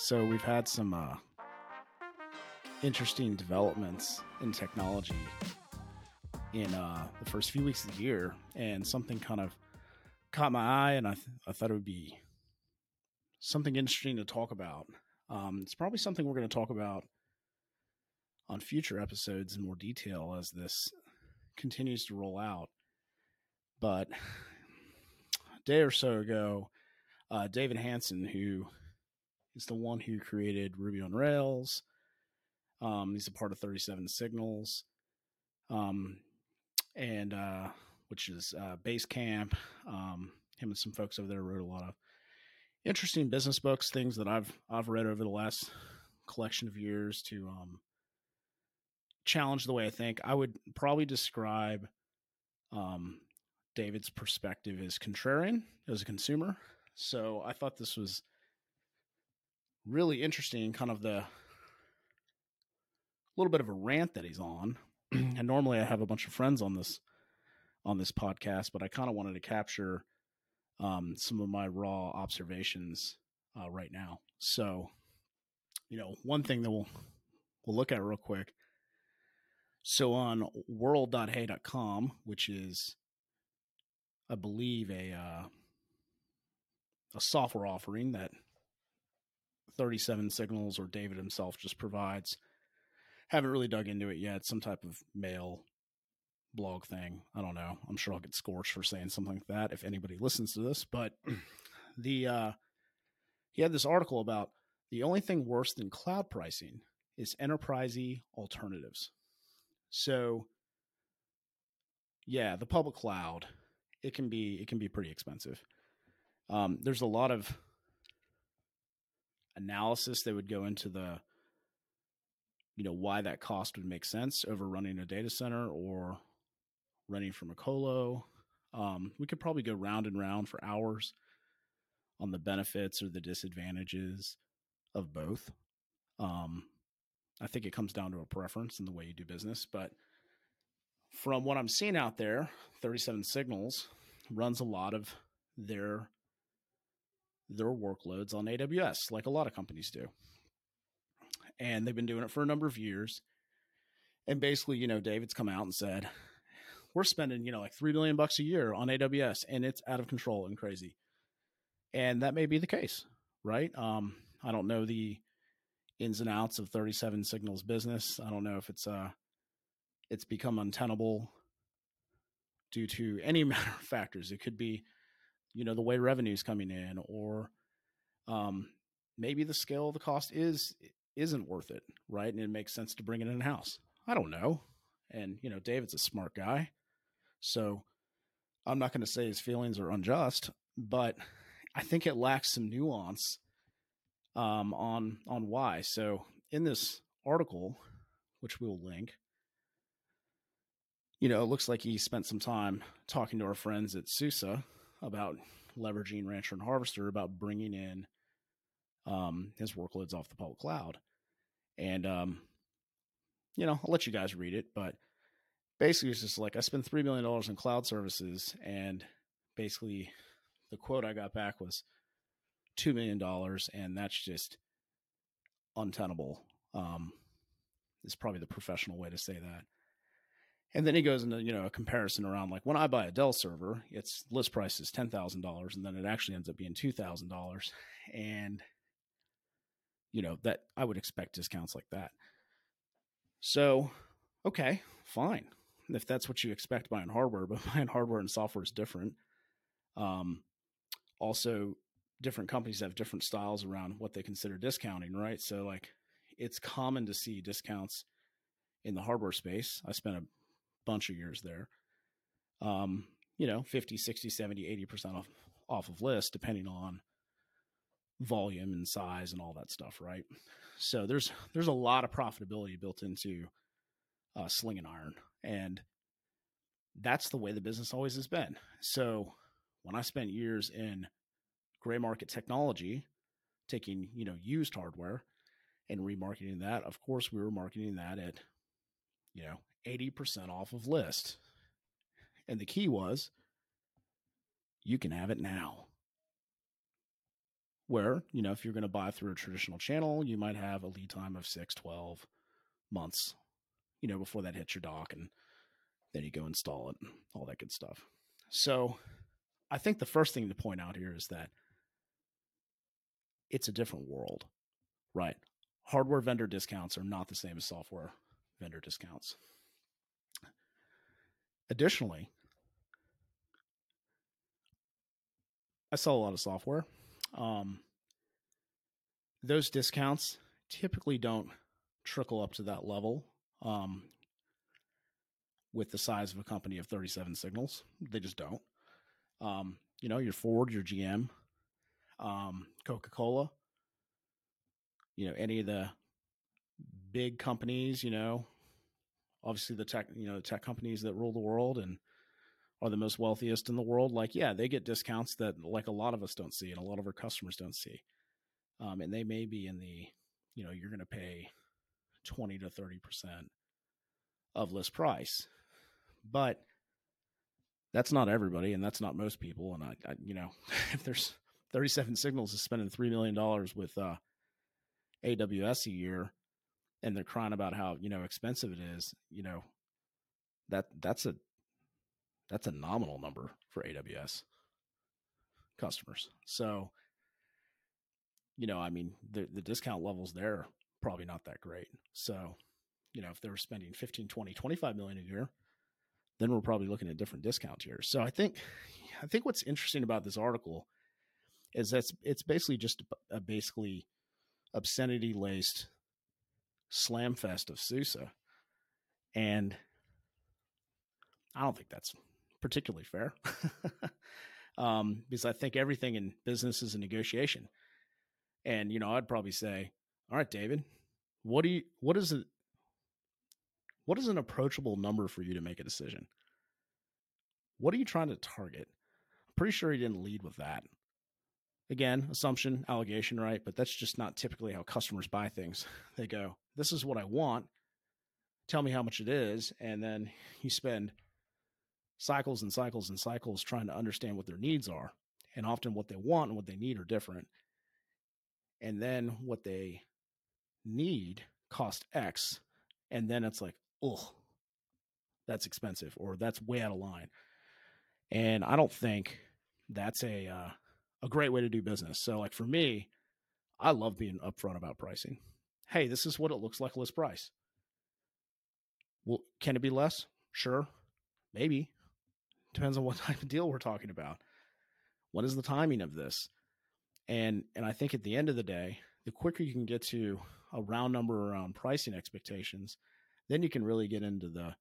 So we've had some uh, interesting developments in technology in uh, the first few weeks of the year, and something kind of caught my eye, and I, th- I thought it would be something interesting to talk about. Um, it's probably something we're going to talk about on future episodes in more detail as this continues to roll out. But a day or so ago, uh, David Hansson, who is the one who created Ruby on Rails, um, he's a part of 37 Signals, um, and uh, which is uh, Basecamp. Um, him and some folks over there wrote a lot of interesting business books, things that I've I've read over the last collection of years to um, challenge the way I think. I would probably describe um, David's perspective as contrarian as a consumer. So I thought this was really interesting, kind of the little bit of a rant that he's on. and normally I have a bunch of friends on this on this podcast, but I kind of wanted to capture um, some of my raw observations uh, right now. So, you know, one thing that we'll we'll look at real quick. So on world.hey.com, which is I believe a uh, a software offering that 37 Signals or David himself just provides. Haven't really dug into it yet. Some type of mail blog thing. I don't know. I'm sure I'll get scorched for saying something like that if anybody listens to this. But the uh, he had this article about the only thing worse than cloud pricing is enterprisey alternatives. So yeah, the public cloud it can be it can be pretty expensive. Um, there's a lot of analysis that would go into the you know why that cost would make sense over running a data center or running from a colo. Um, we could probably go round and round for hours on the benefits or the disadvantages of both. Um, I think it comes down to a preference in the way you do business. But from what I'm seeing out there, 37 Signals runs a lot of their their workloads on AWS, like a lot of companies do. And they've been doing it for a number of years. And basically, you know, David's come out and said, we're spending, you know, like three billion bucks a year on AWS and it's out of control and crazy. And that may be the case, right? Um, I don't know the ins and outs of 37 Signals business. I don't know if it's uh it's become untenable due to any matter of factors. It could be, you know, the way revenue's coming in, or um, maybe the scale of the cost is isn't worth it, right? And it makes sense to bring it in house. I don't know. And you know, David's a smart guy, so I'm not going to say his feelings are unjust, but I think it lacks some nuance um, on on why. So in this article, which we'll link, you know, it looks like he spent some time talking to our friends at SUSE about leveraging Rancher and Harvester about bringing in um, his workloads off the public cloud. And, um, you know, I'll let you guys read it, but basically it's just like I spent $3 million in cloud services. And basically the quote I got back was $2 million. And that's just untenable. Um, probably the professional way to say that. And then he goes into, you know, a comparison around like when I buy a Dell server, its list price is $10,000 and then it actually ends up being $2,000. And, you know, that I would expect discounts like that. So, okay, fine. If that's what you expect buying hardware, but buying hardware and software is different. Um, also, different companies have different styles around what they consider discounting, right? So, like, it's common to see discounts in the hardware space. I spent a bunch of years there. Um, you know, 50, 60, 70, 80% off, off of list, depending on volume and size and all that stuff, right? So there's there's a lot of profitability built into uh, sling and iron, and that's the way the business always has been. So when I spent years in gray market technology, taking you know used hardware and remarketing that, of course we were marketing that at you know 80% off of list. And the key was you can have it now. where, you know, if you're going to buy through a traditional channel, you might have a lead time of 6, 12 months, you know, before that hits your dock and then you go install it, all that good stuff. So I think the first thing to point out here is that it's a different world, right? Hardware vendor discounts are not the same as software vendor discounts. Additionally, I sell a lot of software. Um, those discounts typically don't trickle up to that level um, with the size of a company of 37 signals. They just don't. Um, you know, your Ford, your GM, um, Coca Cola, you know, any of the big companies, you know, obviously the tech, you know, tech companies that rule the world and are the most wealthiest in the world, like, yeah, they get discounts that like a lot of us don't see and a lot of our customers don't see. Um, and they may be in the, you know, you're going to pay 20 to 30% of list price. But that's not everybody and that's not most people. And I, I you know, if there's 37 signals is spending $3 million with uh, AWS a year and they're crying about how, you know, expensive it is, you know, that that's a that's a nominal number for AWS customers. So, you know, I mean, the, the discount levels there probably not that great. So, you know, if they were spending 15, 20, 25 million a year, then we're probably looking at different discount tiers. So I think, I think what's interesting about this article is that it's basically just a basically obscenity laced slam fest of SUSE. And I don't think that's particularly fair. um, because I think everything in business is a negotiation. And, you know, I'd probably say, all right, David, what do you, what is it? What is an approachable number for you to make a decision? What are you trying to target? I'm pretty sure he didn't lead with that. Again, assumption, allegation, right? But that's just not typically how customers buy things. They go, this is what I want. Tell me how much it is. And then you spend cycles and cycles and cycles trying to understand what their needs are. And often what they want and what they need are different. And then what they need cost X. And then it's like, oh, that's expensive or that's way out of line. And I don't think that's a uh, a great way to do business. So like for me, I love being upfront about pricing. Hey, this is what it looks like list price. Well, can it be less? Sure. Maybe. Depends on what type of deal we're talking about. What is the timing of this? And and I think at the end of the day, the quicker you can get to a round number around pricing expectations, then you can really get into the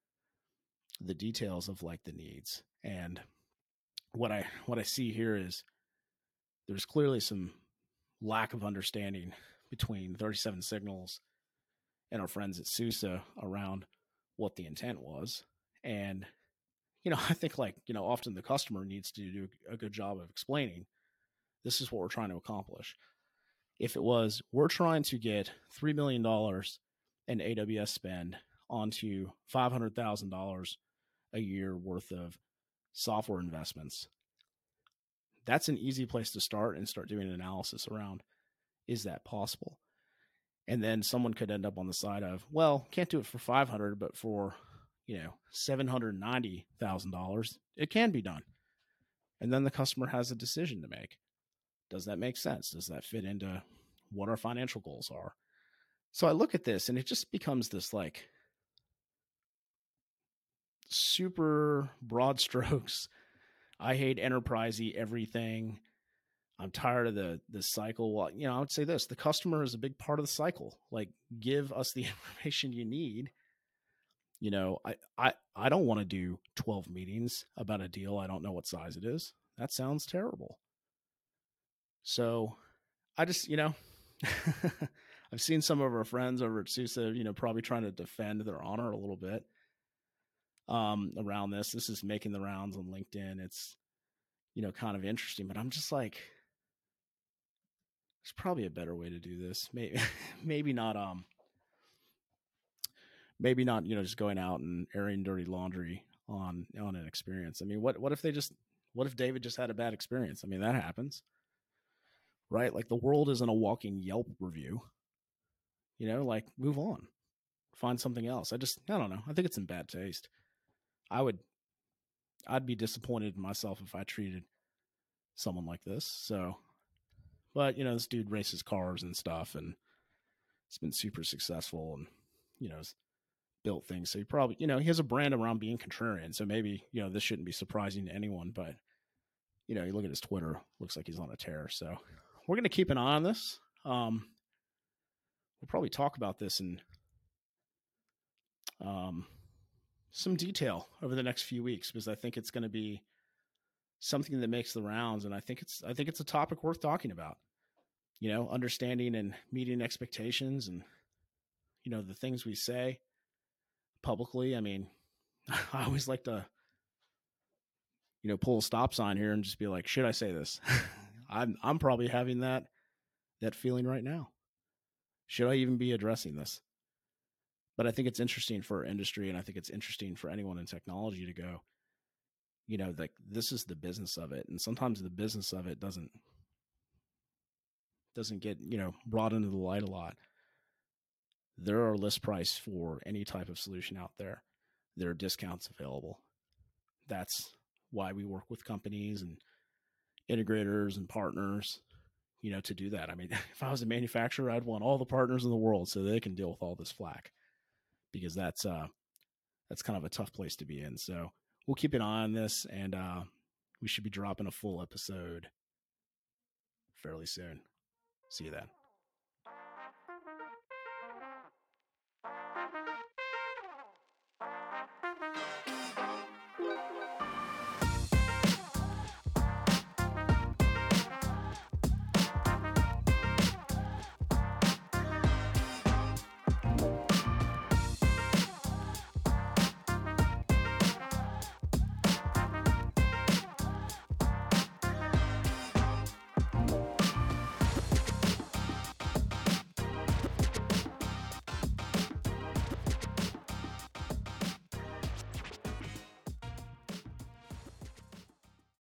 the details of like the needs. And what I what I see here is there's clearly some lack of understanding between 37 signals and our friends at SUSE around what the intent was. And you know, I think like, you know, often the customer needs to do a good job of explaining this is what we're trying to accomplish. If it was, we're trying to get $3 million in AWS spend onto $500,000 a year worth of software investments, that's an easy place to start and start doing an analysis around is that possible? And then someone could end up on the side of, well, can't do it for 500, but for you know, $790,000, it can be done. And then the customer has a decision to make. Does that make sense? Does that fit into what our financial goals are? So I look at this and it just becomes this like super broad strokes. I hate enterprisey everything. I'm tired of the the cycle. Well, you know, I would say this: the customer is a big part of the cycle. Like, give us the information you need, you know, I I I don't want to do 12 meetings about a deal I don't know what size it is. That sounds terrible. So, I just, you know, I've seen some of our friends over at SUSE, you know, probably trying to defend their honor a little bit um around this. This is making the rounds on LinkedIn. It's you know, kind of interesting, but I'm just like there's probably a better way to do this. Maybe maybe not um maybe not you know just going out and airing dirty laundry on on an experience. I mean, what what if they just what if David just had a bad experience? I mean, that happens. right? Like the world isn't a walking Yelp review. You know, like move on, find something else. I just, I don't know. I think it's in bad taste. I would, I'd be disappointed in myself if I treated someone like this. So, but you know, this dude races cars and stuff, and it's been super successful, and you know, built things. So he probably, you know, he has a brand around being contrarian. So maybe, you know, this shouldn't be surprising to anyone, but you know, you look at his Twitter, looks like he's on a tear. So we're to keep an eye on this. Um, we'll probably talk about this in um, some detail over the next few weeks because I think it's going to be something that makes the rounds, and I think it's I think it's a topic worth talking about. You know, understanding and meeting expectations, and you know the things we say publicly. I mean, I always like to, you know, pull a stop sign here and just be like, should I say this? I'm I'm probably having that that feeling right now. Should I even be addressing this? But I think it's interesting for industry, and I think it's interesting for anyone in technology to go, you know, like this is the business of it, and sometimes the business of it doesn't doesn't get you know brought into the light a lot there are list price for any type of solution out there. There are discounts available. That's why we work with companies and integrators and partners, you know, to do that. I mean, if I was a manufacturer, I'd want all the partners in the world so they can deal with all this flack because that's uh that's kind of a tough place to be in. So we'll keep an eye on this and uh we should be dropping a full episode fairly soon. See you then.